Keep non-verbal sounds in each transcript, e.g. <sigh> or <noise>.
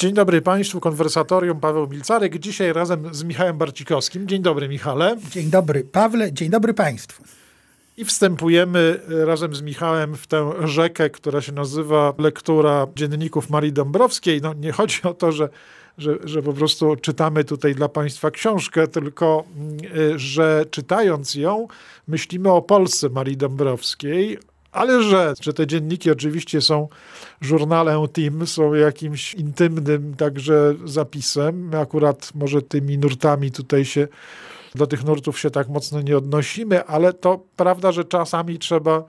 Dzień dobry Państwu, konwersatorium Paweł Milcarek. Dzisiaj razem z Michałem Barcikowskim. Dzień dobry Michale. Dzień dobry Pawle, dzień dobry Państwu. I wstępujemy razem z Michałem w tę rzekę, która się nazywa lektura dzienników Marii Dąbrowskiej. No nie chodzi o to, że że, że po prostu czytamy tutaj dla Państwa książkę, tylko mm, że czytając ją, myślimy o Polsce Marii Dąbrowskiej, ale że, że te dzienniki oczywiście są żurnalem Team, są jakimś intymnym także zapisem. Akurat może tymi nurtami tutaj się, do tych nurtów się tak mocno nie odnosimy, ale to prawda, że czasami trzeba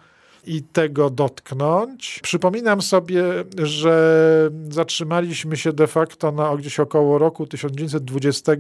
i tego dotknąć. Przypominam sobie, że zatrzymaliśmy się de facto na gdzieś około roku 1920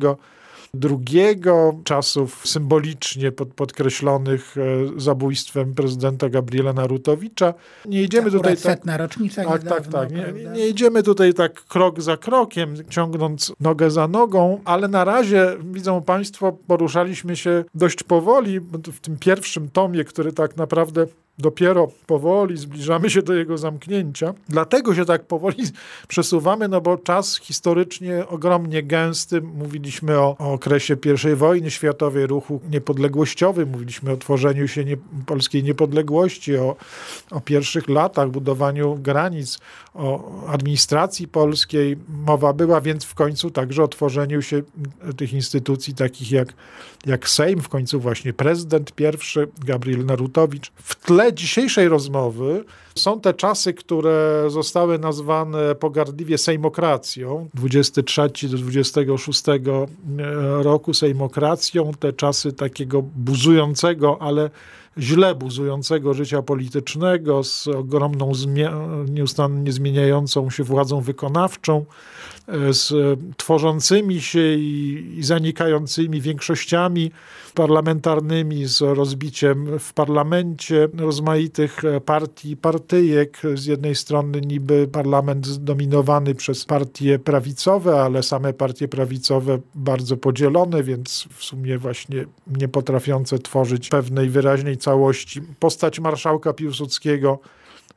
drugiego, czasów symbolicznie pod, podkreślonych e, zabójstwem prezydenta Gabriela Narutowicza. Nie idziemy tutaj tak... Setna rocznica tak, tak, tak. Nie, nie idziemy tutaj tak krok za krokiem, ciągnąc nogę za nogą, ale na razie, widzą Państwo, poruszaliśmy się dość powoli w tym pierwszym tomie, który tak naprawdę dopiero powoli zbliżamy się do jego zamknięcia. Dlatego się tak powoli <laughs> przesuwamy, no bo czas historycznie ogromnie gęsty. Mówiliśmy o, o okresie I wojny światowej, ruchu niepodległościowym, mówiliśmy o tworzeniu się nie, polskiej niepodległości, o, o pierwszych latach, budowaniu granic, o administracji polskiej. Mowa była więc w końcu także o tworzeniu się tych instytucji takich jak, jak Sejm, w końcu właśnie prezydent pierwszy, Gabriel Narutowicz. W tle dzisiejszej rozmowy są te czasy, które zostały nazwane pogardliwie sejmokracją, 23 do 26 roku sejmokracją, te czasy takiego buzującego, ale źle buzującego życia politycznego, z ogromną, nieustannie zmieniającą się władzą wykonawczą, e, z tworzącymi się i, i zanikającymi większościami parlamentarnymi, z rozbiciem w parlamencie rozmaitych partii, partyjek. Z jednej strony niby parlament zdominowany przez partie prawicowe, ale same partie prawicowe bardzo podzielone, więc w sumie właśnie nie potrafiące tworzyć pewnej wyraźnej całości. Postać marszałka Piłsudskiego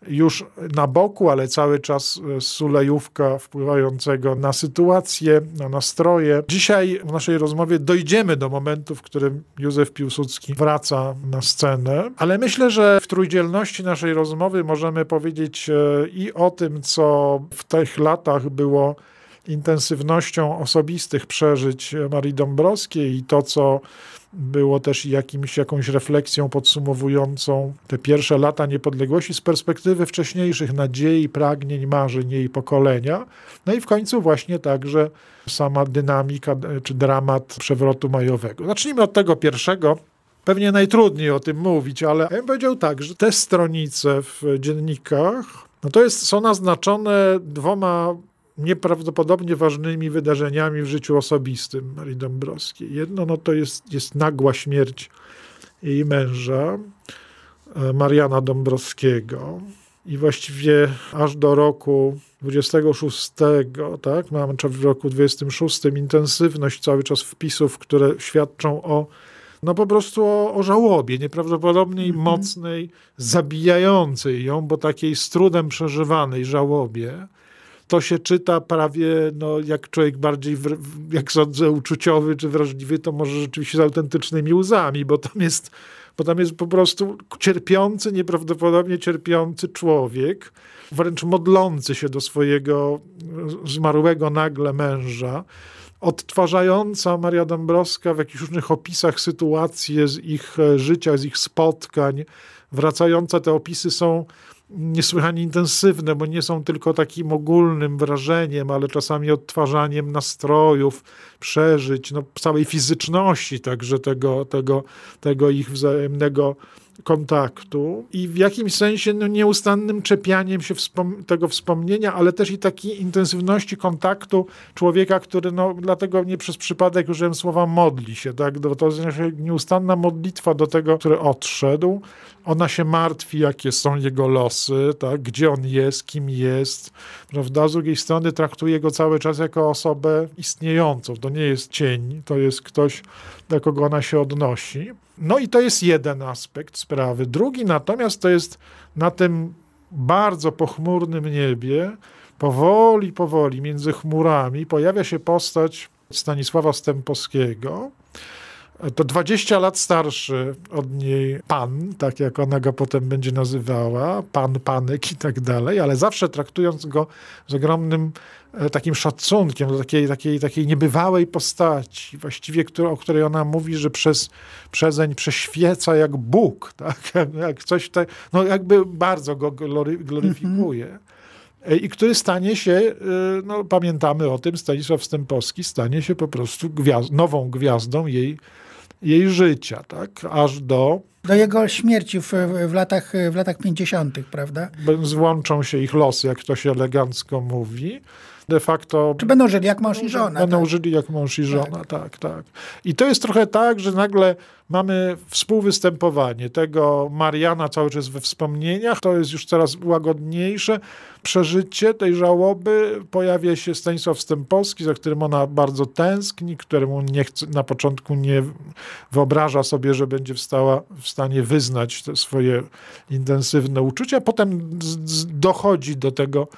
już na boku, ale cały czas e, sulejówka wpływającego na sytuację, na nastroje. Dzisiaj w naszej rozmowie dojdziemy do momentu, w którym Józef Piłsudski wraca na scenę, ale myślę, że w trójdzielności naszej rozmowy możemy powiedzieć e, i o tym, co w tych latach było intensywnością osobistych przeżyć Marii Dąbrowskiej i to, co było też jakimś, jakąś refleksją podsumowującą te pierwsze lata niepodległości z perspektywy wcześniejszych nadziei, pragnień, marzeń jej pokolenia. No i w końcu właśnie także sama dynamika czy dramat przewrotu majowego. Zacznijmy od tego pierwszego. Pewnie najtrudniej o tym mówić, ale ja bym powiedział tak, że te stronice w dziennikach, no to jest, są naznaczone dwoma nieprawdopodobnie ważnymi wydarzeniami w życiu osobistym Marii Dąbrowskiej. Jedno no to jest, jest nagła śmierć jej męża, e, Mariana Dąbrowskiego. I właściwie aż do roku 26, tak, mamy w roku 26 intensywność cały czas wpisów, które świadczą o no po prostu o, o żałobie, nieprawdopodobnej, mm -hmm. mocnej, zabijającej ją, bo takiej z trudem przeżywanej żałobie to się czyta prawie, no, jak człowiek bardziej, jak sądzę, uczuciowy czy wrażliwy, to może rzeczywiście z autentycznymi łzami, bo tam jest, bo tam jest po prostu cierpiący, nieprawdopodobnie cierpiący człowiek, wręcz modlący się do swojego zmarłego nagle męża, odtwarzająca Maria Dąbrowska w jakichś różnych opisach sytuacje z ich e, życia, z ich spotkań, wracające te opisy są niesłychanie intensywne, bo nie są tylko takim ogólnym wrażeniem, ale czasami odtwarzaniem nastrojów, przeżyć, no, całej fizyczności także tego, tego, tego ich wzajemnego kontaktu i w jakimś sensie no, nieustannym czepianiem się wspom tego wspomnienia, ale też i takiej intensywności kontaktu człowieka, który no, dlatego nie przez przypadek użyłem słowa modli się, tak? To jest nieustanna modlitwa do tego, który odszedł. Ona się martwi, jakie są jego losy, tak? gdzie on jest, kim jest, prawda? Z drugiej strony traktuje go cały czas jako osobę istniejącą. To nie jest cień, to jest ktoś, do kogo ona się odnosi. No i to jest jeden aspekt sprawy. Drugi natomiast to jest na tym bardzo pochmurnym niebie powoli, powoli między chmurami pojawia się postać Stanisława Stępowskiego, to 20 lat starszy od niej pan, tak jak ona go potem będzie nazywała, pan, panek i tak dalej, ale zawsze traktując go z ogromnym e, takim szacunkiem do takiej, takiej, takiej niebywałej postaci, właściwie który, o której ona mówi, że przez, przezeń prześwieca jak Bóg, <laughs> tak? jak coś tak, no jakby bardzo go glory, gloryfikuje. Mm -hmm i który stanie się, e, no pamiętamy o tym, Stanisław Stępowski stanie się po prostu gwiazd nową gwiazdą jej jej życia, tak? aż do... Do jego śmierci w, w, latach, w latach 50., prawda? Złączą się ich losy, jak to się elegancko mówi. De facto... Czy będą żyli jak mąż i żona. Będą tak? żyli jak mąż i żona, tak. tak, tak. I to jest trochę tak, że nagle mamy współwystępowanie tego Mariana cały czas we wspomnieniach, to jest już coraz łagodniejsze, przeżycie tej żałoby pojawia się Stanisław Stępowski, za którym ona bardzo tęskni, któremu nie chce, na początku nie wyobraża sobie, że będzie wstała w stanie wyznać te swoje intensywne uczucia. Potem dochodzi do tego,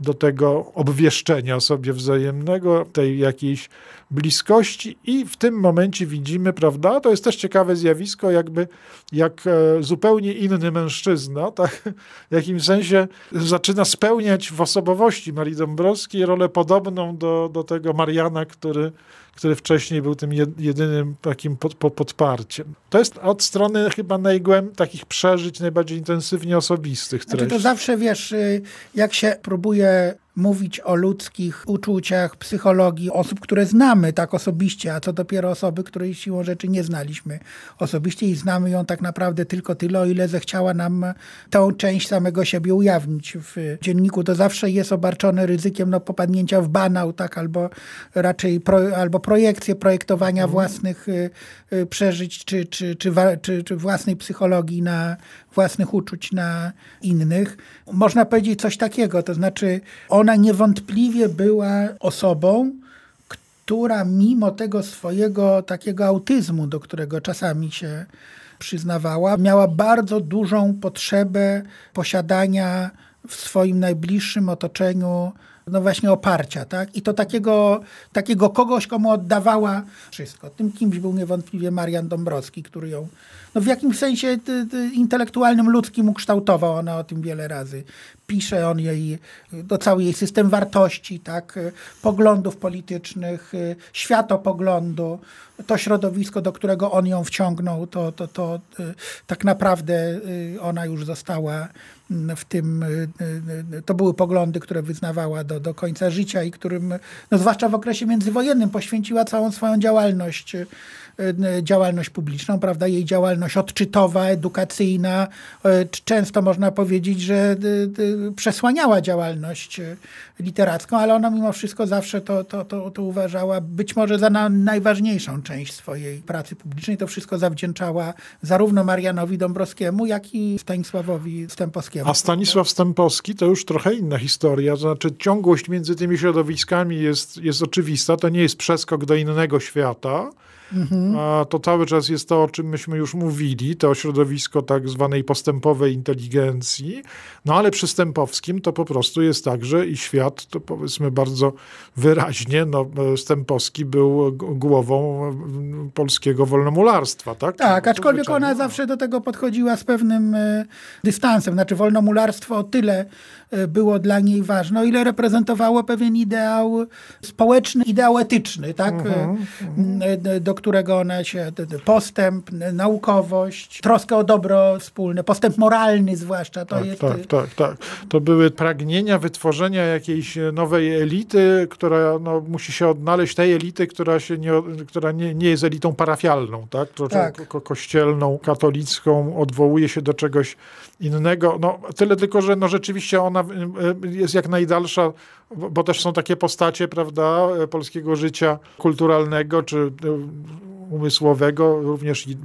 do tego obwieszczenia sobie wzajemnego, tej jakiejś bliskości. I w tym momencie widzimy, prawda, to jest też ciekawe zjawisko, jakby jak e, zupełnie inny mężczyzna, <laughs> tak, w jakimś sensie zaczyna spełniać w osobowości Marii Dąbrowskiej rolę podobną do, do tego Mariana, który który wcześniej był tym jedynym takim pod, pod, podparciem. To jest od strony chyba najgłęb takich przeżyć najbardziej intensywnie osobistych treści. Znaczy to zawsze wiesz, y, jak się próbuje mówić o ludzkich uczuciach, psychologii osób, które znamy tak osobiście, a co dopiero osoby, której siłą rzeczy nie znaliśmy osobiście i znamy ją tak naprawdę tylko tyle, o ile zechciała nam tę część samego siebie ujawnić w dzienniku. To zawsze jest obarczone ryzykiem no, popadnięcia w banał, tak, albo raczej pro, albo projekcję projektowania mhm. własnych y, y, przeżyć czy, czy, czy, czy, czy własnej psychologii na własnych uczuć na innych. Można powiedzieć coś takiego, to znaczy ona niewątpliwie była osobą, która mimo tego swojego takiego autyzmu, do którego czasami się przyznawała, miała bardzo dużą potrzebę posiadania w swoim najbliższym otoczeniu no właśnie oparcia, tak? I to takiego, takiego kogoś, komu oddawała wszystko. Tym kimś był niewątpliwie Marian Dąbrowski, który ją no w jakimś sensie ty, ty, intelektualnym, ludzkim ukształtował. Ona o tym wiele razy pisze. On jej, do cały jej system wartości, tak? Poglądów politycznych, światopoglądu, to środowisko, do którego on ją wciągnął, to, to, to tak naprawdę ona już została w tym, y, y, y, to były poglądy, które wyznawała do, do końca życia i którym, no zwłaszcza w okresie międzywojennym, poświęciła całą swoją działalność działalność publiczną, prawda, jej działalność odczytowa, edukacyjna, często można powiedzieć, że przesłaniała działalność literacką, ale ona mimo wszystko zawsze to, to, to, to uważała być może za na, najważniejszą część swojej pracy publicznej. To wszystko zawdzięczała zarówno Marianowi Dąbrowskiemu, jak i Stanisławowi Stępowskiemu. A Stanisław Stępowski to już trochę inna historia. To znaczy ciągłość między tymi środowiskami jest, jest oczywista. To nie jest przeskok do innego świata. Mhm. A to cały czas jest to, o czym myśmy już mówili, to środowisko tak zwanej postępowej inteligencji, no ale przy Stępowskim to po prostu jest tak, że i świat, to powiedzmy bardzo wyraźnie, no, Stępowski był głową polskiego wolnomularstwa, tak? Tak, aczkolwiek ona zawsze do tego podchodziła z pewnym y, dystansem, znaczy wolnomularstwo o tyle y, było dla niej ważne, o ile reprezentowało pewien ideał społeczny, ideał etyczny, tak? Mhm, y, do którego ona się, postęp, naukowość, troskę o dobro wspólne, postęp moralny zwłaszcza, to tak, jest... Tak, tak, tak. To były pragnienia wytworzenia jakiejś nowej elity, która no, musi się odnaleźć, tej elity, która, się nie, która nie, nie jest elitą parafialną, tak? tak. Ko kościelną, katolicką, odwołuje się do czegoś innego. No, tyle tylko, że no, rzeczywiście ona y, y, jest jak najdalsza, bo też są takie postacie, prawda, polskiego życia kulturalnego, czy y, umysłowego, również i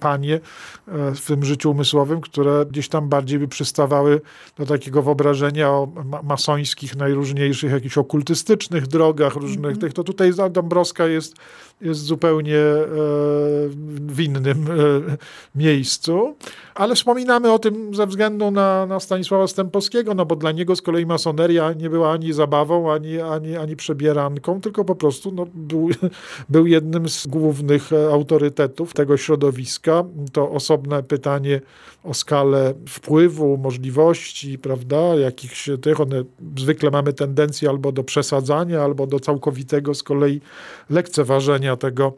panie w tym życiu umysłowym, które gdzieś tam bardziej by przystawały do takiego wyobrażenia o masońskich, najróżniejszych, jakichś okultystycznych drogach różnych mm -hmm. tych, to tutaj Dąbrowska jest, jest zupełnie w innym miejscu. Ale wspominamy o tym ze względu na, na Stanisława Stępowskiego, no bo dla niego z kolei masoneria nie była ani zabawą, ani, ani, ani przebieranką, tylko po prostu no, był, <laughs> był jednym z głównych autorytetów tego środowiska. To osobne pytanie o skalę wpływu, możliwości, prawda, jakichś tych, one zwykle mamy tendencję albo do przesadzania, albo do całkowitego z kolei lekceważenia tego,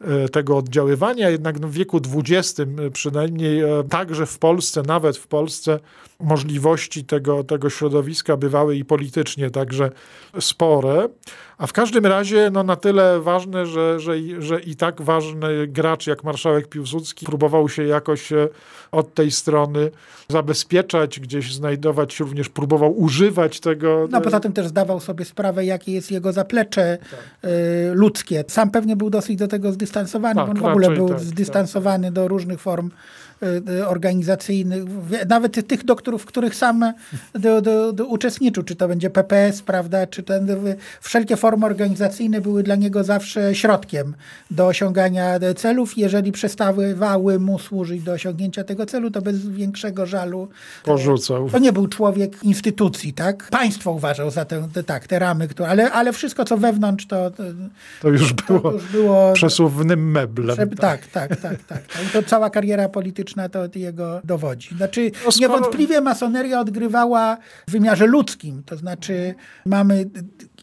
E, tego oddziaływania, jednak w wieku XX e, przynajmniej e, także w Polsce, nawet w Polsce możliwości tego, tego środowiska bywały i politycznie także spore. A w każdym razie no, na tyle ważne, że, że, że i tak ważny gracz jak marszałek Piłsudski próbował się jakoś od tej strony zabezpieczać, gdzieś znajdować, również próbował używać tego. No poza tym też zdawał sobie sprawę, jakie jest jego zaplecze tak. ludzkie. Sam pewnie był dosyć do tego zdystansowany, tak, bo on w ogóle był tak, zdystansowany tak. do różnych form organizacyjnych, nawet tych, do których, w których sam do, do, do uczestniczył, czy to będzie PPS, prawda, czy ten, wszelkie formy organizacyjne były dla niego zawsze środkiem do osiągania celów. Jeżeli przestawały mu służyć do osiągnięcia tego celu, to bez większego żalu porzucał. To nie był człowiek instytucji, tak? Państwo uważał za te, te tak, te ramy, które, ale, ale wszystko, co wewnątrz, to, to, to już było, to już było przesuwnym meblem. tak, tak, tak, tak. tak. I to cała kariera polityczna polityczna to jego dowodzi. Znaczy, no skoro... niewątpliwie masoneria odgrywała w wymiarze ludzkim, to znaczy mamy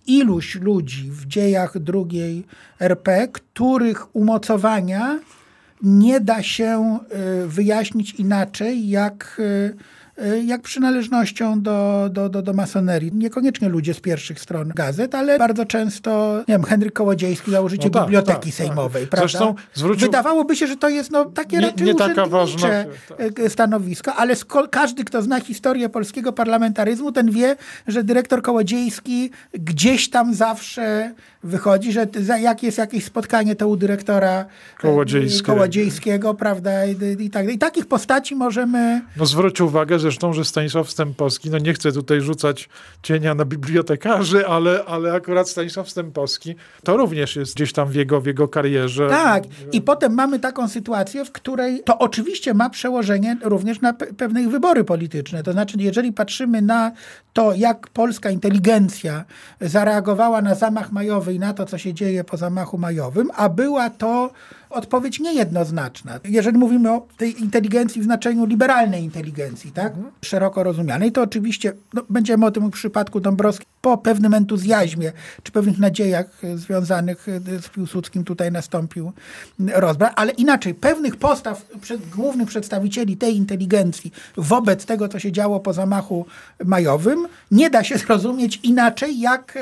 iluś ludzi w dziejach drugiej RP, których umocowania nie da się y, wyjaśnić inaczej, jak Y, jak przynależnością do, do, do, do masonerii. Niekoniecznie ludzie z pierwszych stron gazet, ale bardzo często, nie wiem, Henryk Kołodziejski, założyciel no tak, Biblioteki tak, tak. Sejmowej, tak. prawda? Zresztą zwrócił... Wydawałoby się, że to jest no, takie nie, raczej nie taka ważna, tak. stanowisko, ale każdy, kto zna historię polskiego parlamentaryzmu, ten wie, że dyrektor Kołodziejski gdzieś tam zawsze wychodzi, że jak jest jakieś spotkanie, to u dyrektora e, Kołodziejskiego, Kołodziejskiego prawda? I, i, tak. I takich postaci możemy... No zwróć uwagę zresztą, że Stanisław Stępowski, no nie chcę tutaj rzucać cienia na bibliotekarzy, ale, ale akurat Stanisław Stępowski to również jest gdzieś tam w jego, w jego karierze. Tak. I potem mamy taką sytuację, w której to oczywiście ma przełożenie również na pe pewne wybory polityczne. To znaczy, jeżeli patrzymy na to, jak polska inteligencja zareagowała na zamach majowy i na to, co się dzieje po zamachu majowym, a była to odpowiedź niejednoznaczna. Jeżeli mówimy o tej inteligencji w znaczeniu liberalnej inteligencji, tak? Mhm. szeroko rozumianej, to oczywiście no, będziemy o tym w przypadku Dąbrowski po pewnym entuzjazmie czy pewnych nadziejach związanych z Piłsudskim tutaj nastąpił rozbrat, ale inaczej, pewnych postaw przed, głównych przedstawicieli tej inteligencji wobec tego, co się działo po zamachu majowym, nie da się zrozumieć inaczej, jak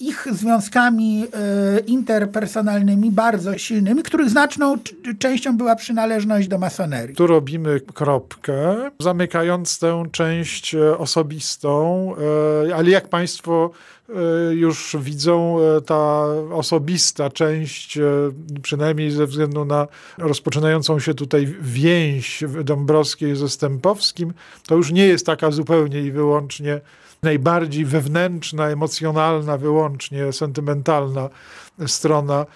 ich związkami e, interpersonalnymi bardzo silnymi, których znaczną częścią była przynależność do masonerii. Tu robimy kropkę, zamykając tę część e, osobistą, e, ale jak Państwo już widzą, ta osobista część, przynajmniej ze względu na rozpoczynającą się tutaj więź Dąbrowskiej ze Stępowskim, to już nie jest taka zupełnie i wyłącznie najbardziej wewnętrzna, emocjonalna, wyłącznie sentymentalna strona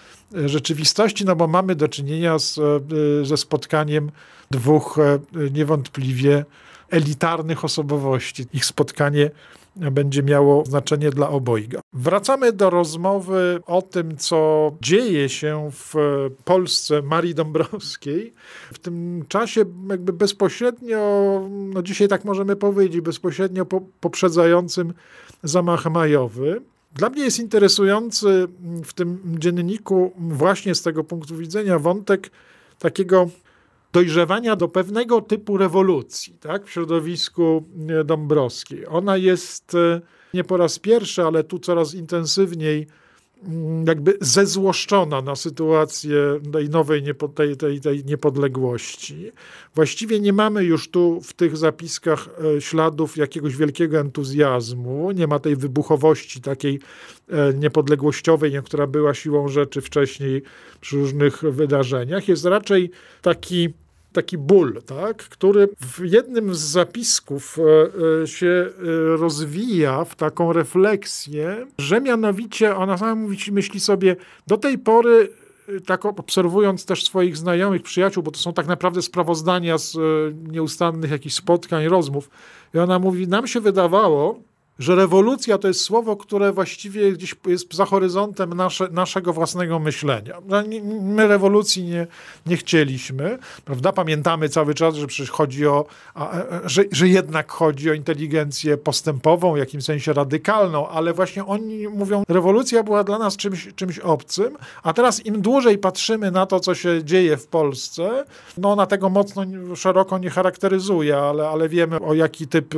rzeczywistości, no bo mamy do czynienia z, e, ze spotkaniem dwóch e, niewątpliwie elitarnych osobowości. Ich spotkanie będzie miało znaczenie dla obojga. Wracamy do rozmowy o tym, co dzieje się w Polsce Marii Dąbrowskiej. W tym czasie jakby bezpośrednio, no dzisiaj tak możemy powiedzieć, bezpośrednio po, poprzedzającym zamach majowy. Dla mnie jest interesujący w tym dzienniku właśnie z tego punktu widzenia wątek takiego dojrzewania do pewnego typu rewolucji tak, w środowisku e, Dąbrowskiej. Ona jest e, nie po raz pierwszy, ale tu coraz intensywniej jakby zezłoszczona na sytuację tej nowej tej, tej, tej niepodległości. Właściwie nie mamy już tu w tych zapiskach e, śladów jakiegoś wielkiego entuzjazmu, nie ma tej wybuchowości takiej niepodległościowej, która była siłą rzeczy wcześniej przy różnych wydarzeniach. Jest raczej taki taki ból, tak, który w jednym z zapisków e, e, się rozwija w taką refleksję, że mianowicie ona sama mówi, myśli sobie, do tej pory tak obserwując też swoich znajomych, przyjaciół, bo to są tak naprawdę sprawozdania z nieustannych jakichś spotkań, rozmów. I ona mówi, nam się wydawało, że rewolucja to jest słowo, które właściwie gdzieś jest za horyzontem nasze, naszego własnego myślenia. No, my rewolucji nie, nie chcieliśmy, prawda? Pamiętamy cały czas, że przecież chodzi o, a, że, że jednak chodzi o inteligencję postępową, w jakimś sensie radykalną, ale właśnie oni mówią, rewolucja była dla nas czymś, czymś obcym, a teraz im dłużej patrzymy na to, co się dzieje w Polsce, no ona tego mocno, szeroko nie charakteryzuje, ale, ale wiemy o jaki typ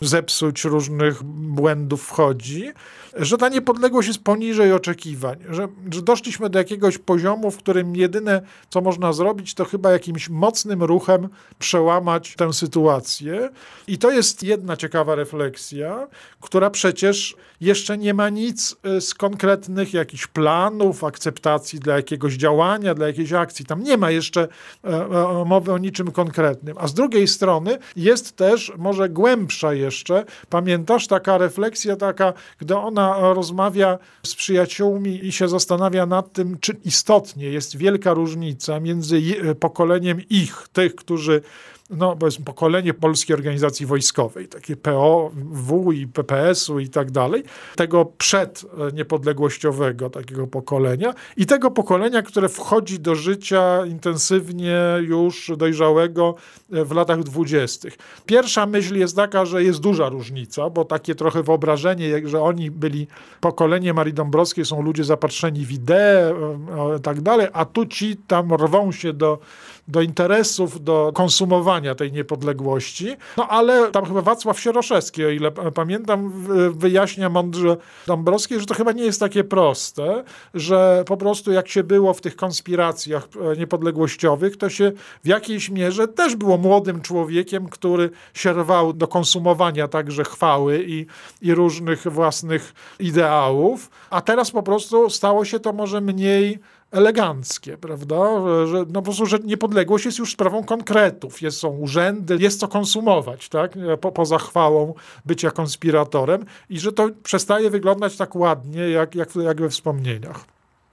zepsuć różnych błędów wchodzi, że ta niepodległość jest poniżej oczekiwań, że, że doszliśmy do jakiegoś poziomu, w którym jedyne, co można zrobić, to chyba jakimś mocnym ruchem przełamać tę sytuację. I to jest jedna ciekawa refleksja, która przecież jeszcze nie ma nic y, z konkretnych jakichś planów, akceptacji dla jakiegoś działania, dla jakiejś akcji. Tam nie ma jeszcze e, e, mowy o niczym konkretnym. A z drugiej strony jest też, może głębsza jeszcze, pamiętasz, taka refleksja taka, gdy ona rozmawia z przyjaciółmi i się zastanawia nad tym, czy istotnie jest wielka różnica między pokoleniem ich, tych, którzy no, powiedzmy, pokolenie Polskiej Organizacji Wojskowej, takie POW i PPS-u i tak dalej, tego przed e, takiego pokolenia i tego pokolenia, które wchodzi do życia intensywnie już dojrzałego e, w latach dwudziestych. Pierwsza myśl jest taka, że jest duża różnica, bo takie trochę wyobrażenie, że oni byli pokolenie Marii Dąbrowskiej, są ludzie zapatrzeni w idee i tak dalej, a tu ci tam rwą się do do interesów, do konsumowania tej niepodległości. No ale tam chyba Wacław Sieroszewski, o ile pamiętam, wyjaśnia mądrze Dąbrowskiej, że to chyba nie jest takie proste, że po prostu jak się było w tych konspiracjach e, niepodległościowych, to się w jakiejś mierze też było młodym człowiekiem, który się rwał do konsumowania także chwały i, i różnych własnych ideałów, a teraz po prostu stało się to może mniej eleganckie, prawda? Że, no po prostu, że niepodległość jest już sprawą konkretów. Jest, są urzędy, jest co konsumować, tak? Po, poza chwałą bycia konspiratorem i że to przestaje wyglądać tak ładnie, jak, jak, jak we wspomnieniach.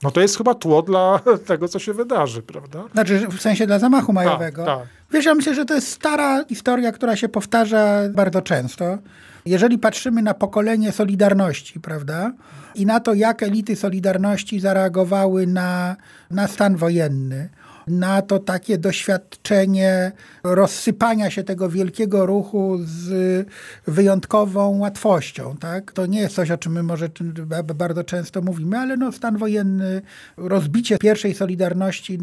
No to jest chyba tło dla <laughs> tego, co się wydarzy, prawda? Znaczy w sensie dla zamachu majowego. Tak, tak. Wiesz, ja myślę, że to jest stara historia, która się powtarza bardzo często. Jeżeli patrzymy na pokolenie Solidarności, prawda, i na to, jak elity Solidarności zareagowały na, na stan wojenny, na to takie doświadczenie rozsypania się tego wielkiego ruchu z wyjątkową łatwością. Tak? To nie jest coś, o czym my może bardzo często mówimy, ale no, stan wojenny, rozbicie pierwszej Solidarności,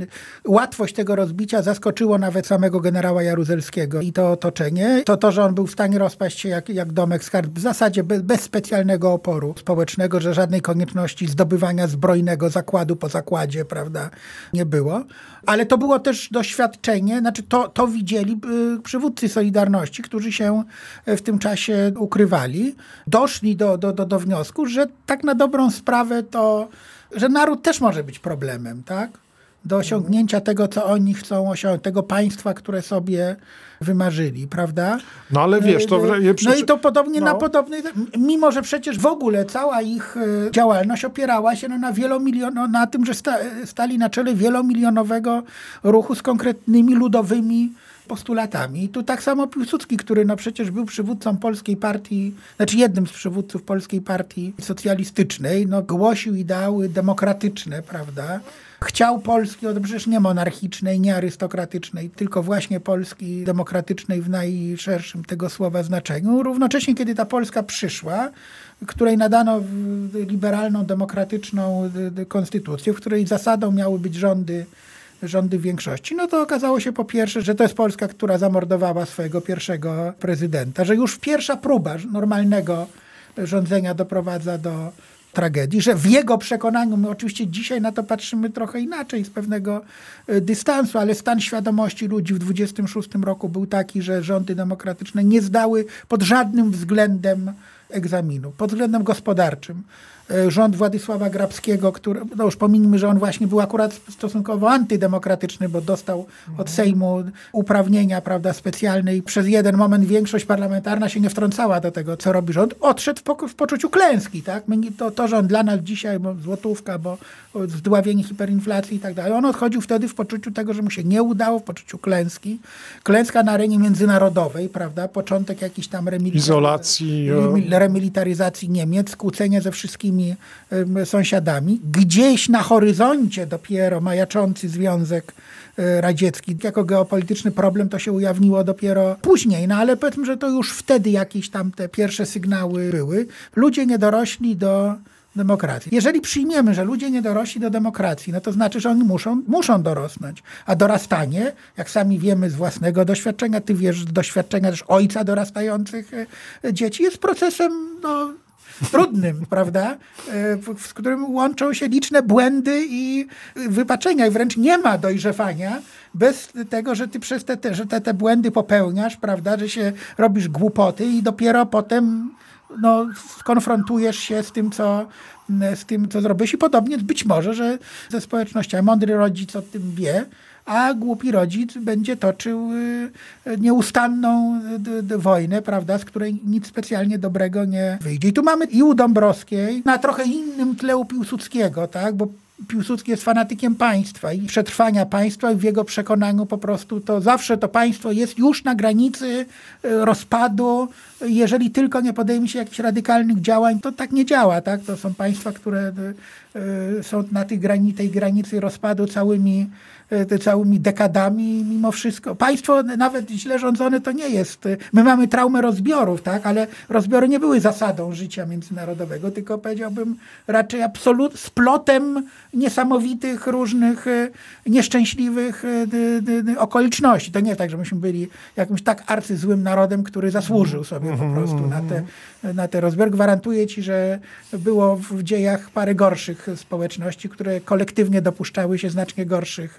łatwość tego rozbicia zaskoczyło nawet samego generała Jaruzelskiego i to otoczenie. To to, że on był w stanie rozpaść się jak, jak domek z kart, w zasadzie bez, bez specjalnego oporu społecznego, że żadnej konieczności zdobywania zbrojnego zakładu po zakładzie, prawda, nie było. Ale to było też doświadczenie, znaczy to, to widzieli y, przywódcy Solidarności, którzy się w tym czasie ukrywali. Doszli do, do, do, do wniosku, że tak na dobrą sprawę to, że naród też może być problemem, tak? Do osiągnięcia tego, co oni chcą osiągnąć, tego państwa, które sobie wymarzyli, prawda? No ale wiesz, to... No i to podobnie no. na podobnej... Mimo, że przecież w ogóle cała ich e, działalność opierała się no, na wielomilion... No, na tym, że sta, stali na czele wielomilionowego ruchu z konkretnymi ludowymi postulatami. I tu tak samo Piłsudski, który no przecież był przywódcą polskiej partii, znaczy jednym z przywódców polskiej partii socjalistycznej, no głosił ideały demokratyczne, prawda? Chciał Polski, od przecież nie monarchicznej, nie arystokratycznej, tylko właśnie Polski demokratycznej w najszerszym tego słowa znaczeniu. Równocześnie, kiedy ta Polska przyszła, której nadano liberalną, demokratyczną konstytucję, w której zasadą miały być rządy rządy większości, no to okazało się po pierwsze, że to jest Polska, która zamordowała swojego pierwszego prezydenta, że już pierwsza próba normalnego rządzenia doprowadza do tragedii, że w jego przekonaniu, my oczywiście dzisiaj na to patrzymy trochę inaczej, z pewnego e, dystansu, ale stan świadomości ludzi w 26 roku był taki, że rządy demokratyczne nie zdały pod żadnym względem egzaminu, pod względem gospodarczym. E, rząd Władysława Grabskiego, który, no już pominijmy, że on właśnie był akurat stosunkowo antydemokratyczny, bo dostał od Sejmu uprawnienia prawda, specjalne i przez jeden moment większość parlamentarna się nie wtrącała do tego, co robi rząd. Odszedł w, w poczuciu klęski. Tak? My, to, to, że on dla nas dzisiaj, bo złotówka, bo zdławienie hiperinflacji i tak dalej, on odchodził wtedy w poczuciu tego, że mu się nie udało, w poczuciu klęski. Klęska na arenie międzynarodowej, prawda? początek jakiejś tam izolacji, remilitaryzacji Niemiec, skłócenia ze wszystkimi sąsiadami. Gdzieś na horyzoncie dopiero majaczący Związek e, Radziecki jako geopolityczny problem to się ujawniło dopiero później, no ale powiedzmy, że to już wtedy jakieś tam te pierwsze sygnały były. Ludzie nie dorośli do demokracji. Jeżeli przyjmiemy, że ludzie nie dorośli do demokracji, no to znaczy, że oni muszą, muszą dorosnąć. A dorastanie, jak sami wiemy z własnego doświadczenia, ty wiesz z doświadczenia też ojca dorastających e, dzieci, jest procesem no, trudnym, <laughs> prawda? E, w którym łączą się liczne błędy i wypaczenia i wręcz nie ma dojrzewania bez tego, że ty przez te, te, że te, te błędy popełniasz, prawda? Że się robisz głupoty i dopiero potem no, skonfrontujesz się z tym, co, z tym, co zrobisz i podobnie być może, że ze społecznościami mądry rodzic o tym wie, a głupi rodzic będzie toczył y, nieustanną wojnę, prawda, z której nic specjalnie dobrego nie wyjdzie. I tu mamy i u Dąbrowskiej, na trochę innym tle u Piłsudskiego, tak, bo Piłsudski jest fanatykiem państwa i przetrwania państwa i w jego przekonaniu po prostu to zawsze to państwo jest już na granicy e, rozpadu. Jeżeli tylko nie podejmie się jakichś radykalnych działań, to tak nie działa. Tak? To są państwa, które są na tej, grani tej granicy rozpadu całymi całymi dekadami mimo wszystko. Państwo nawet źle rządzone to nie jest. My mamy traumę rozbiorów, tak, ale rozbiory nie były zasadą życia międzynarodowego, tylko powiedziałbym raczej absolut splotem niesamowitych różnych e, nieszczęśliwych e, okoliczności. To nie tak, że myśmy byli jakimś tak arcyzłym narodem, który zasłużył sobie po prostu na te, na te rozbiory. Gwarantuję ci, że było w dziejach parę gorszych społeczności, które kolektywnie dopuszczały się znacznie gorszych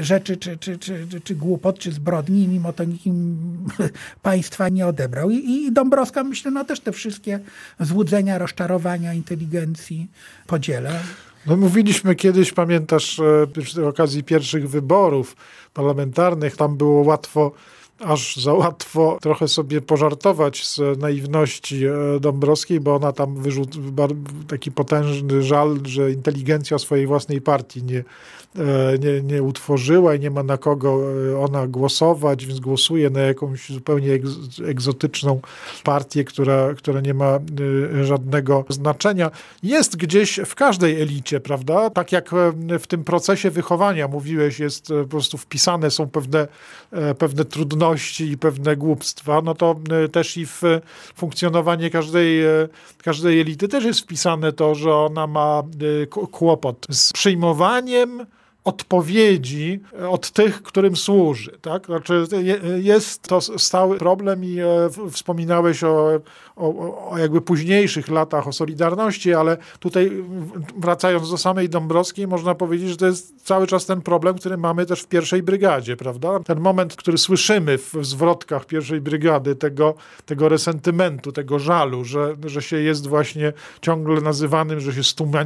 rzeczy, czy, czy, czy, czy głupot, czy zbrodni, mimo to nikim <laughs> państwa nie odebrał. I, I Dąbrowska, myślę, no też te wszystkie złudzenia, rozczarowania inteligencji podziela. No mówiliśmy kiedyś, pamiętasz, e, przy okazji pierwszych wyborów parlamentarnych, tam było łatwo aż za łatwo trochę sobie pożartować z naiwności e, Dąbrowskiej, bo ona tam wyrzuciła taki potężny żal, że inteligencja swojej własnej partii nie, E, nie, nie utworzyła i nie ma na kogo e, ona głosować, więc głosuje na jakąś zupełnie egzotyczną partię, która, która nie ma żadnego znaczenia. Jest gdzieś w każdej elicie, prawda? Tak jak w tym procesie wychowania mówiłeś, jest po prostu wpisane są pewne, pewne trudności i pewne głupstwa, no to też i w funkcjonowanie każdej, każdej elity też jest wpisane to, że ona ma kłopot z przyjmowaniem odpowiedzi od tych, którym służy. Tak? Znaczy jest to stały problem i e, wspominałeś o, o, o, jakby późniejszych latach, o Solidarności, ale tutaj wracając do samej Dąbrowskiej, można powiedzieć, że to jest cały czas ten problem, który mamy też w pierwszej brygadzie, prawda? Ten moment, który słyszymy w zwrotkach pierwszej brygady, tego, tego resentymentu, tego żalu, że, że się jest właśnie ciągle nazywanym, że się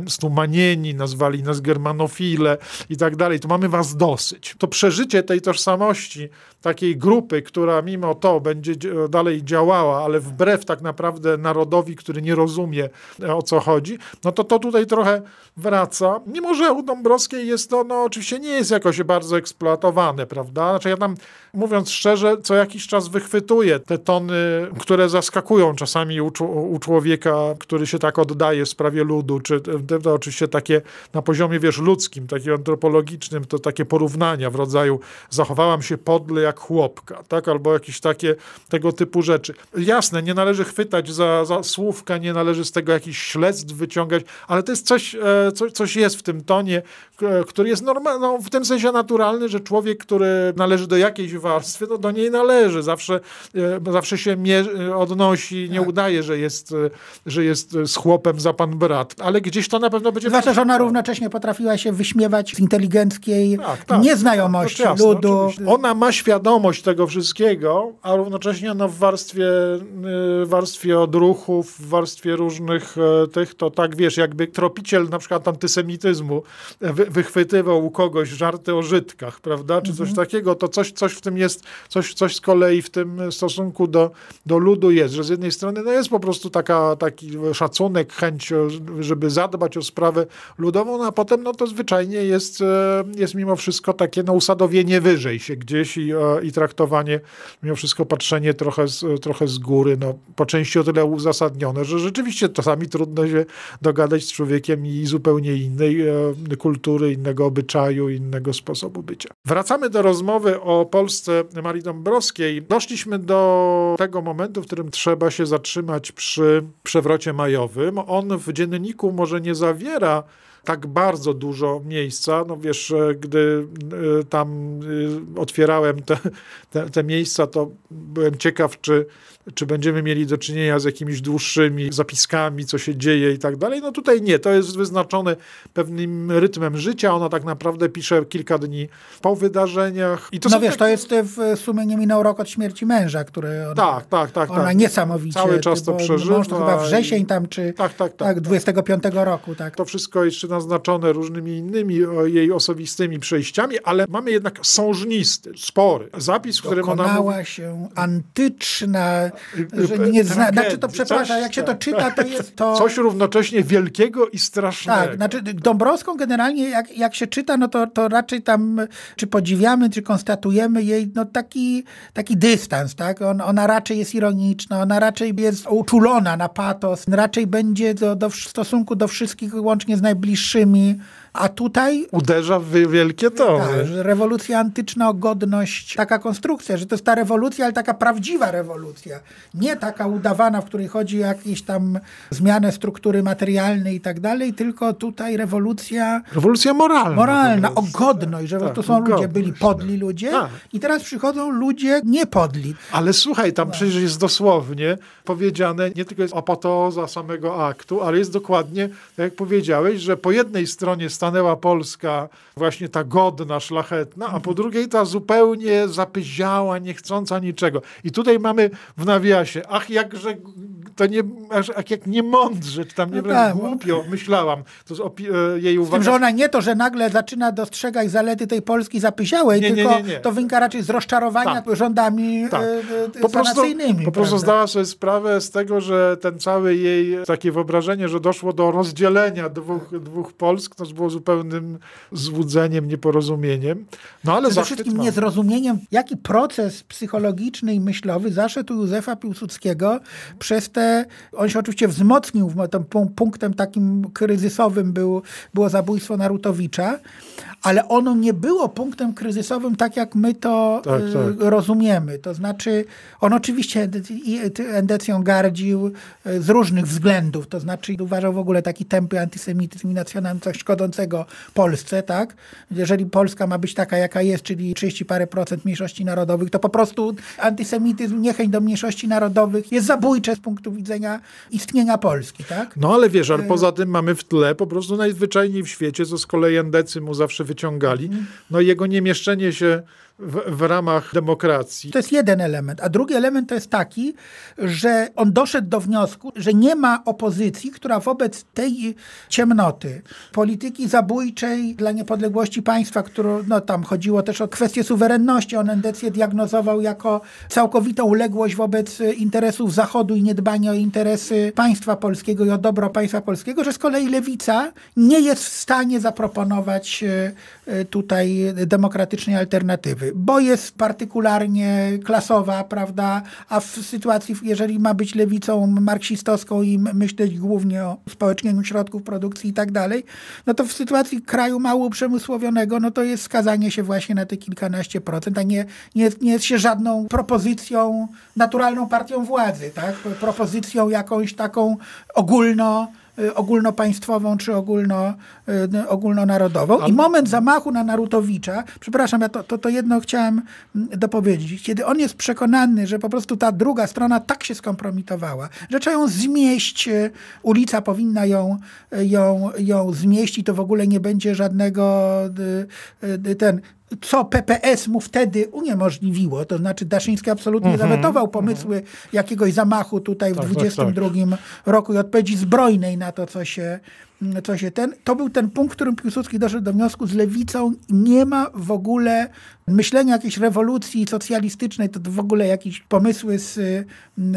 stumanieni, nazwali nas germanofile i tak dalej. To mamy was dosyć. To przeżycie tej tożsamości takiej grupy, która mimo to będzie dalej działała, ale wbrew tak naprawdę narodowi, który nie rozumie e, o co chodzi, no to to tutaj trochę wraca. Mimo, że u Dąbrowskiej jest to, no oczywiście nie jest jakoś bardzo eksploatowane, prawda? Znaczy ja tam, mówiąc szczerze, co jakiś czas wychwytuję te tony, które zaskakują czasami u, u człowieka, który się tak oddaje w sprawie ludu, czy to, oczywiście takie na poziomie, wiesz, ludzkim, takim antropologicznym, to takie porównania w rodzaju zachowałam się podle jak chłopka, tak? Albo jakieś takie tego typu rzeczy. Jasne, nie należy chwytać za, za słówka, nie należy z tego jakichś śledztw wyciągać, ale to jest coś, e, co, coś jest w tym tonie, który jest normalny, no, w tym sensie naturalny, że człowiek, który należy do jakiejś warstwy, no do niej należy. Zawsze, e, zawsze się odnosi, nie tak. udaje, że jest, e, że jest z chłopem za pan brat, ale gdzieś to na pewno będzie... Zwłaszcza, że ona równocześnie potrafiła się wyśmiewać z inteligencji inteligenckiej tak, tak, nieznajomości jasne, ludu. Oczywiście. Ona ma świadomość tego wszystkiego, a równocześnie no, w warstwie, y, warstwie odruchów, w warstwie różnych e, tych, to tak wiesz, jakby tropiciel na przykład antysemityzmu wy, wychwytywał u kogoś żarty o Żydkach, prawda, czy coś mhm. takiego, to coś, coś w tym jest, coś, coś z kolei w tym stosunku do, do ludu jest, że z jednej strony no, jest po prostu taka, taki szacunek, chęć, żeby zadbać o sprawę ludową, no, a potem no, to zwyczajnie jest, e, jest mimo wszystko takie no, usadowienie wyżej się gdzieś i, e, i traktowanie, mimo wszystko patrzenie trochę z, trochę z góry, no, po części o tyle uzasadnione, że rzeczywiście czasami trudno się dogadać z człowiekiem i zupełnie innej e, kultury, innego obyczaju, innego sposobu bycia. Wracamy do rozmowy o Polsce Marii Dąbrowskiej. Doszliśmy do tego momentu, w którym trzeba się zatrzymać przy przewrocie majowym. On w dzienniku może nie zawiera tak bardzo dużo miejsca. No wiesz, gdy e, tam e, otwierałem te, te, te miejsca, to byłem ciekaw, czy czy będziemy mieli do czynienia z jakimiś dłuższymi zapiskami, co się dzieje i tak dalej. No tutaj nie, to jest wyznaczone pewnym rytmem życia. Ona tak naprawdę pisze kilka dni po wydarzeniach. I to no wiesz, takie... to jest w sumie nie minął rok od śmierci męża, który ona, tak, tak, tak, ona tak. niesamowicie. Cały czas to przeżywa. Mąż to chyba wrzesień tam, czy tak, tak, tak, tak 25 roku. Tak. To wszystko jeszcze naznaczone różnymi innymi jej osobistymi przejściami, ale mamy jednak sążnisty, spory zapis, w którym Dokonała ona się antyczna że nie zna, znaczy to przepraszam, jak się to czyta, to jest to... Coś równocześnie wielkiego i strasznego. Tak, znaczy Dąbrowską generalnie jak, jak się czyta, no to, to raczej tam czy podziwiamy, czy konstatujemy jej no taki, taki dystans, tak? On, ona raczej jest ironiczna, ona raczej jest uczulona na patos, raczej będzie do, do, w stosunku do wszystkich łącznie z najbliższymi niższymi a tutaj... Uderza w wielkie to. Tak, rewolucja antyczna godność, taka konstrukcja, że to jest ta rewolucja, ale taka prawdziwa rewolucja. Nie taka udawana, w której chodzi o jakieś tam zmianę struktury materialnej i tak dalej, tylko tutaj rewolucja... Rewolucja moralna. Moralna, o godność, że tak, to są ludzie, byli podli ludzie tak. i teraz przychodzą ludzie niepodli. Ale słuchaj, tam no. przecież jest dosłownie powiedziane, nie tylko jest apoteoza samego aktu, ale jest dokładnie, tak jak powiedziałeś, że po jednej stronie stanęła Polska właśnie ta godna, szlachetna, a po drugiej ta zupełnie zapyziała, niechcąca niczego. I tutaj mamy w nawiasie, ach jakże to nie, aż jak nie mądrze, czy tam nie no tak, głupio, myślałam. To jest e, jej uwaga. Z tym, że ona nie to, że nagle zaczyna dostrzegać zalety tej Polski zapyziałej, nie, tylko nie, nie, to wynika raczej z rozczarowania tak. rządami tak. E, po prostu, po prostu zdała sobie sprawę z tego, że ten cały jej takie wyobrażenie, że doszło do rozdzielenia dwóch, dwóch Polsk, to było zupełnym złudzeniem, nieporozumieniem. No ale Przede wszystkim mam. niezrozumieniem, jaki proces psychologiczny i myślowy zaszedł Józefa Piłsudskiego przez te, on się oczywiście wzmocnił, tym punktem takim kryzysowym był, było zabójstwo Narutowicza, ale ono nie było punktem kryzysowym tak, jak my to tak, y, tak. rozumiemy. To znaczy, on oczywiście endecją gardził y, z różnych względów, to znaczy uważał w ogóle taki tępy antysemityzm i nacjonalizm coś Polsce, tak? Jeżeli Polska ma być taka, jaka jest, czyli 30 parę procent mniejszości narodowych, to po prostu antysemityzm, niechęć do mniejszości narodowych jest zabójcze z punktu widzenia istnienia Polski, tak? No ale wiesz, ale y, poza tym mamy w tle po prostu najzwyczajniej w świecie, co z kolei endecy mu zawsze wyciągali. No jego niemieszczenie się w, w, ramach demokracji. To jest jeden element. A drugi element to jest taki, że on doszedł do wniosku, że nie ma opozycji, która wobec tej ciemnoty, polityki zabójczej dla niepodległości państwa, którą no, tam chodziło też o kwestię suwerenności, on endecję diagnozował jako całkowitą uległość wobec interesów Zachodu i niedbanie o interesy państwa polskiego i o dobro państwa polskiego, że z kolei lewica nie jest w stanie zaproponować e, e, tutaj demokratycznej alternatywy bo jest partykularnie klasowa, prawda, a w sytuacji, jeżeli ma być lewicą marksistowską i myśleć głównie o społecznieniu środków produkcji i tak dalej, no to w sytuacji kraju mało uprzemysłowionego, no to jest skazanie się właśnie na te kilkanaście procent, a nie, nie, nie jest się żadną propozycją, naturalną partią władzy, tak, propozycją jakąś taką ogólno ogólnopaństwową czy ogólno, y, ogólnonarodową. I moment zamachu na Narutowicza, przepraszam, ja to, to, to jedno chciałem mm, dopowiedzieć, kiedy on jest przekonany, że po prostu ta druga strona tak się skompromitowała, że trzeba ją zmieść, ulica powinna ją, ją, ją zmieścić, to w ogóle nie będzie żadnego ten co PPS mu wtedy uniemożliwiło. To znaczy Daszyński absolutnie mm -hmm, zawetował pomysły mm -hmm. jakiegoś zamachu tutaj w tak, 22 tak, tak. roku i odpowiedzi zbrojnej na to, co się, co się ten. To był ten punkt, w którym Piłsudski doszedł do wniosku, z lewicą nie ma w ogóle myślenia jakiejś rewolucji socjalistycznej, to w ogóle jakieś pomysły z,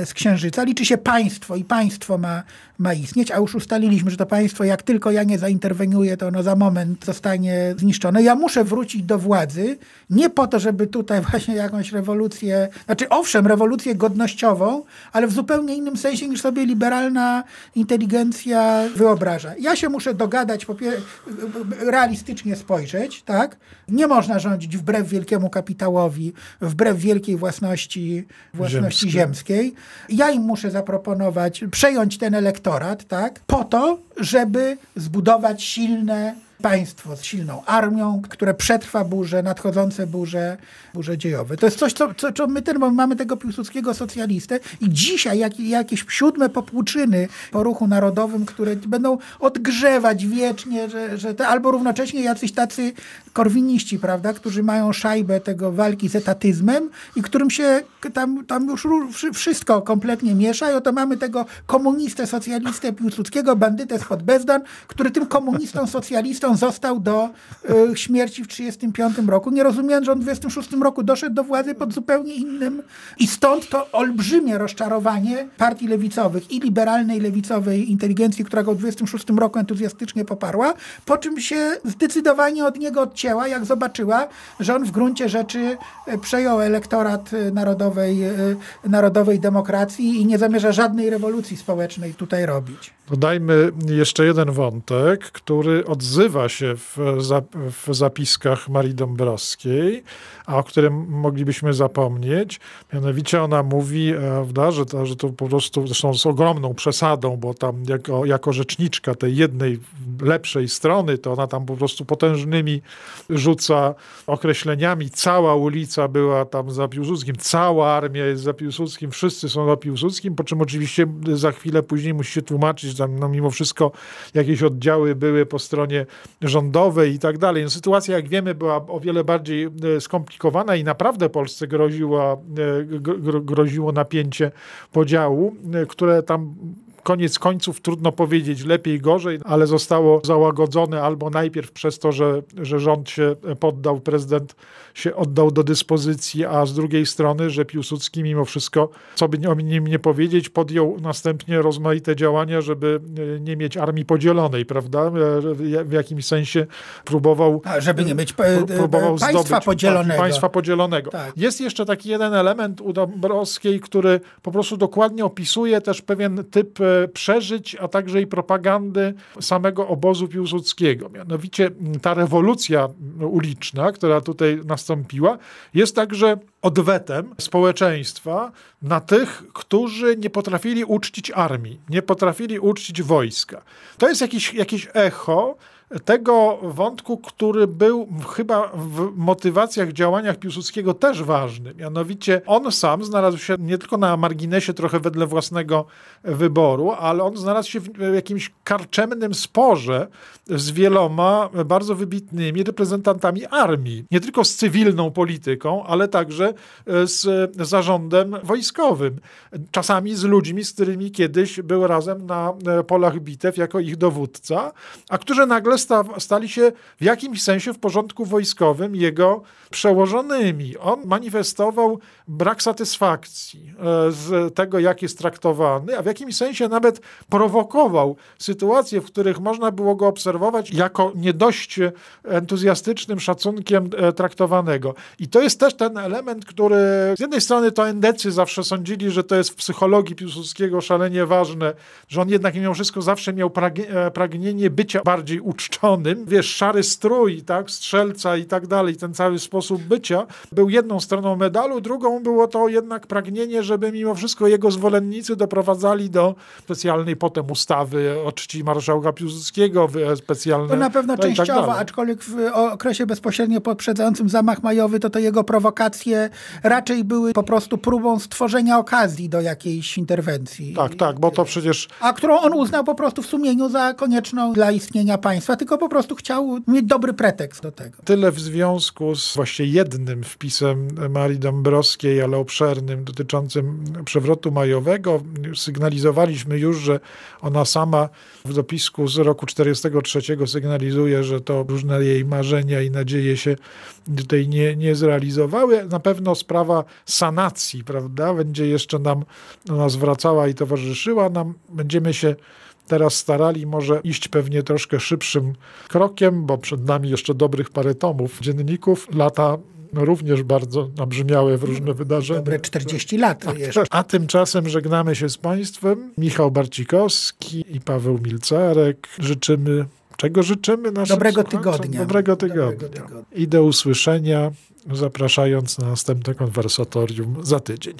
z Księżyca. Liczy się państwo i państwo ma, ma istnieć, a już ustaliliśmy, że to państwo, jak tylko ja nie zainterweniuję, to ono za moment zostanie zniszczone. Ja muszę wrócić do władzy, nie po to, żeby tutaj <laughs> właśnie jakąś rewolucję, znaczy owszem, rewolucję godnościową, ale w zupełnie innym sensie niż sobie liberalna inteligencja wyobraża. Ja się muszę dogadać, realistycznie spojrzeć, tak? Nie można rządzić wbrew wielkiemu kapitałowi, wbrew wielkiej własności, własności ziemskiej. Ja im muszę zaproponować, przejąć ten elektorat, tak? Po to, żeby zbudować silne państwo z silną armią, które przetrwa burze, nadchodzące burze, burze dziejowe. To jest coś, co, co, co my ten, mamy tego piłsudskiego socjalistę i dzisiaj jak, jakieś siódme popłuczyny po ruchu narodowym, które będą odgrzewać wiecznie, że, że te, albo równocześnie jacyś tacy korwiniści, prawda, którzy mają szajbę tego walki z etatyzmem i którym się tam, tam już wszystko kompletnie miesza i oto mamy tego komunistę, socjalistę Piłsudskiego, bandytę spod Bezdan, który tym komunistą, socjalistą został do y, śmierci w 1935 roku. Nie rozumiem, że on w 1926 roku doszedł do władzy pod zupełnie innym. I stąd to olbrzymie rozczarowanie partii lewicowych i liberalnej lewicowej inteligencji, która go w 1926 roku entuzjastycznie poparła, po czym się zdecydowanie od niego odcięła, jak zobaczyła, że on w gruncie rzeczy e, przejął elektorat e, narodowej, narodowej demokracji i nie zamierza żadnej rewolucji społecznej tutaj robić. Dodajmy jeszcze jeden wątek, który odzywa się w, w zapiskach Marii Dąbrowskiej, a o którym moglibyśmy zapomnieć. Mianowicie ona mówi, prawda, że, to, że to po prostu, zresztą z ogromną przesadą, bo tam jako, jako rzeczniczka tej jednej lepszej strony, to ona tam po prostu potężnymi rzuca określeniami. Cała ulica była tam za Piłsudskim, cała armia jest za Piłsudskim, wszyscy są za Piłsudskim, po czym oczywiście za chwilę później musi się tłumaczyć, że no mimo wszystko jakieś oddziały były po stronie rządowej i tak dalej. No, sytuacja, jak wiemy, była o wiele bardziej e, skomplikowana i naprawdę Polsce groziło, e, groziło napięcie podziału, e, które tam koniec końców trudno powiedzieć lepiej, gorzej, ale zostało załagodzone albo najpierw przez to, że, że rząd się poddał, prezydent się oddał do dyspozycji, a z drugiej strony, że Piłsudski mimo wszystko, co by o nim nie powiedzieć, podjął następnie rozmaite działania, żeby e, nie mieć armii podzielonej, prawda? E, w jakimś sensie próbował... A, żeby nie mieć e, próbował państwa zdobyć, podzielonego. Państwa podzielonego. Tak. Jest jeszcze taki jeden element u Dąbrowskiej, który po prostu dokładnie opisuje też pewien typ przeżyć, a także i propagandy samego obozu Piłsudskiego. Mianowicie ta rewolucja uliczna, która tutaj nastąpiła, jest także odwetem społeczeństwa na tych, którzy nie potrafili uczcić armii, nie potrafili uczcić wojska. To jest jakieś, jakieś echo tego wątku, który był chyba w motywacjach, działaniach Piłsudskiego też ważny. Mianowicie on sam znalazł się nie tylko na marginesie trochę wedle własnego wyboru, ale on znalazł się w jakimś karczemnym sporze z wieloma bardzo wybitnymi reprezentantami armii. Nie tylko z cywilną polityką, ale także z zarządem wojskowym. Czasami z ludźmi, z którymi kiedyś był razem na polach bitew jako ich dowódca, a którzy nagle sta, stali się w jakimś sensie w porządku wojskowym jego przełożonymi. On manifestował brak satysfakcji e, z tego, jak jest traktowany, a w jakimś sensie nawet prowokował sytuacje, w których można było go obserwować jako nie dość entuzjastycznym szacunkiem e, traktowanego. I to jest też ten element, który z jednej strony to endecy zawsze sądzili, że to jest w psychologii Piłsudskiego szalenie ważne, że on jednak mimo wszystko zawsze miał e, pragnienie bycia bardziej uczciwym, Wiesz, szary strój, tak, strzelca i tak dalej, ten cały sposób bycia był jedną stroną medalu, drugą było to jednak pragnienie, żeby mimo wszystko jego zwolennicy doprowadzali do specjalnej potem ustawy o czci marszałka Piłsudskiego, specjalne... To na pewno no i tak częściowo, dalej. aczkolwiek w okresie bezpośrednio poprzedzającym zamach majowy, to te jego prowokacje raczej były po prostu próbą stworzenia okazji do jakiejś interwencji. Tak, tak, bo to przecież A którą on uznał po prostu w sumieniu za konieczną dla istnienia państwa, tylko po prostu chciał mieć dobry pretekst do tego. Tyle w związku z właśnie jednym wpisem Marii Dąbrowskiej, ale obszernym, dotyczącym przewrotu majowego. Sygnalizowaliśmy już, że ona sama w dopisku z roku 43 sygnalizuje, że to różne jej marzenia i nadzieje się tutaj nie, nie zrealizowały. Na pewno sprawa sanacji, prawda, będzie jeszcze nam ona zwracała i towarzyszyła nam. Będziemy się teraz starali może iść pewnie troszkę szybszym krokiem, bo przed nami jeszcze dobrych parę tomów dzienników. Lata również bardzo nabrzmiałe w różne wydarzenia. Dobre 40 lat jeszcze. A tymczasem żegnamy się z Państwem. Michał Barcikowski i Paweł Milcarek. Życzymy, czego życzymy naszym Dobrego tygodnia. Dobrego tygodnia. Dobrego tygodnia. I do usłyszenia, zapraszając na następne konwersatorium za tydzień.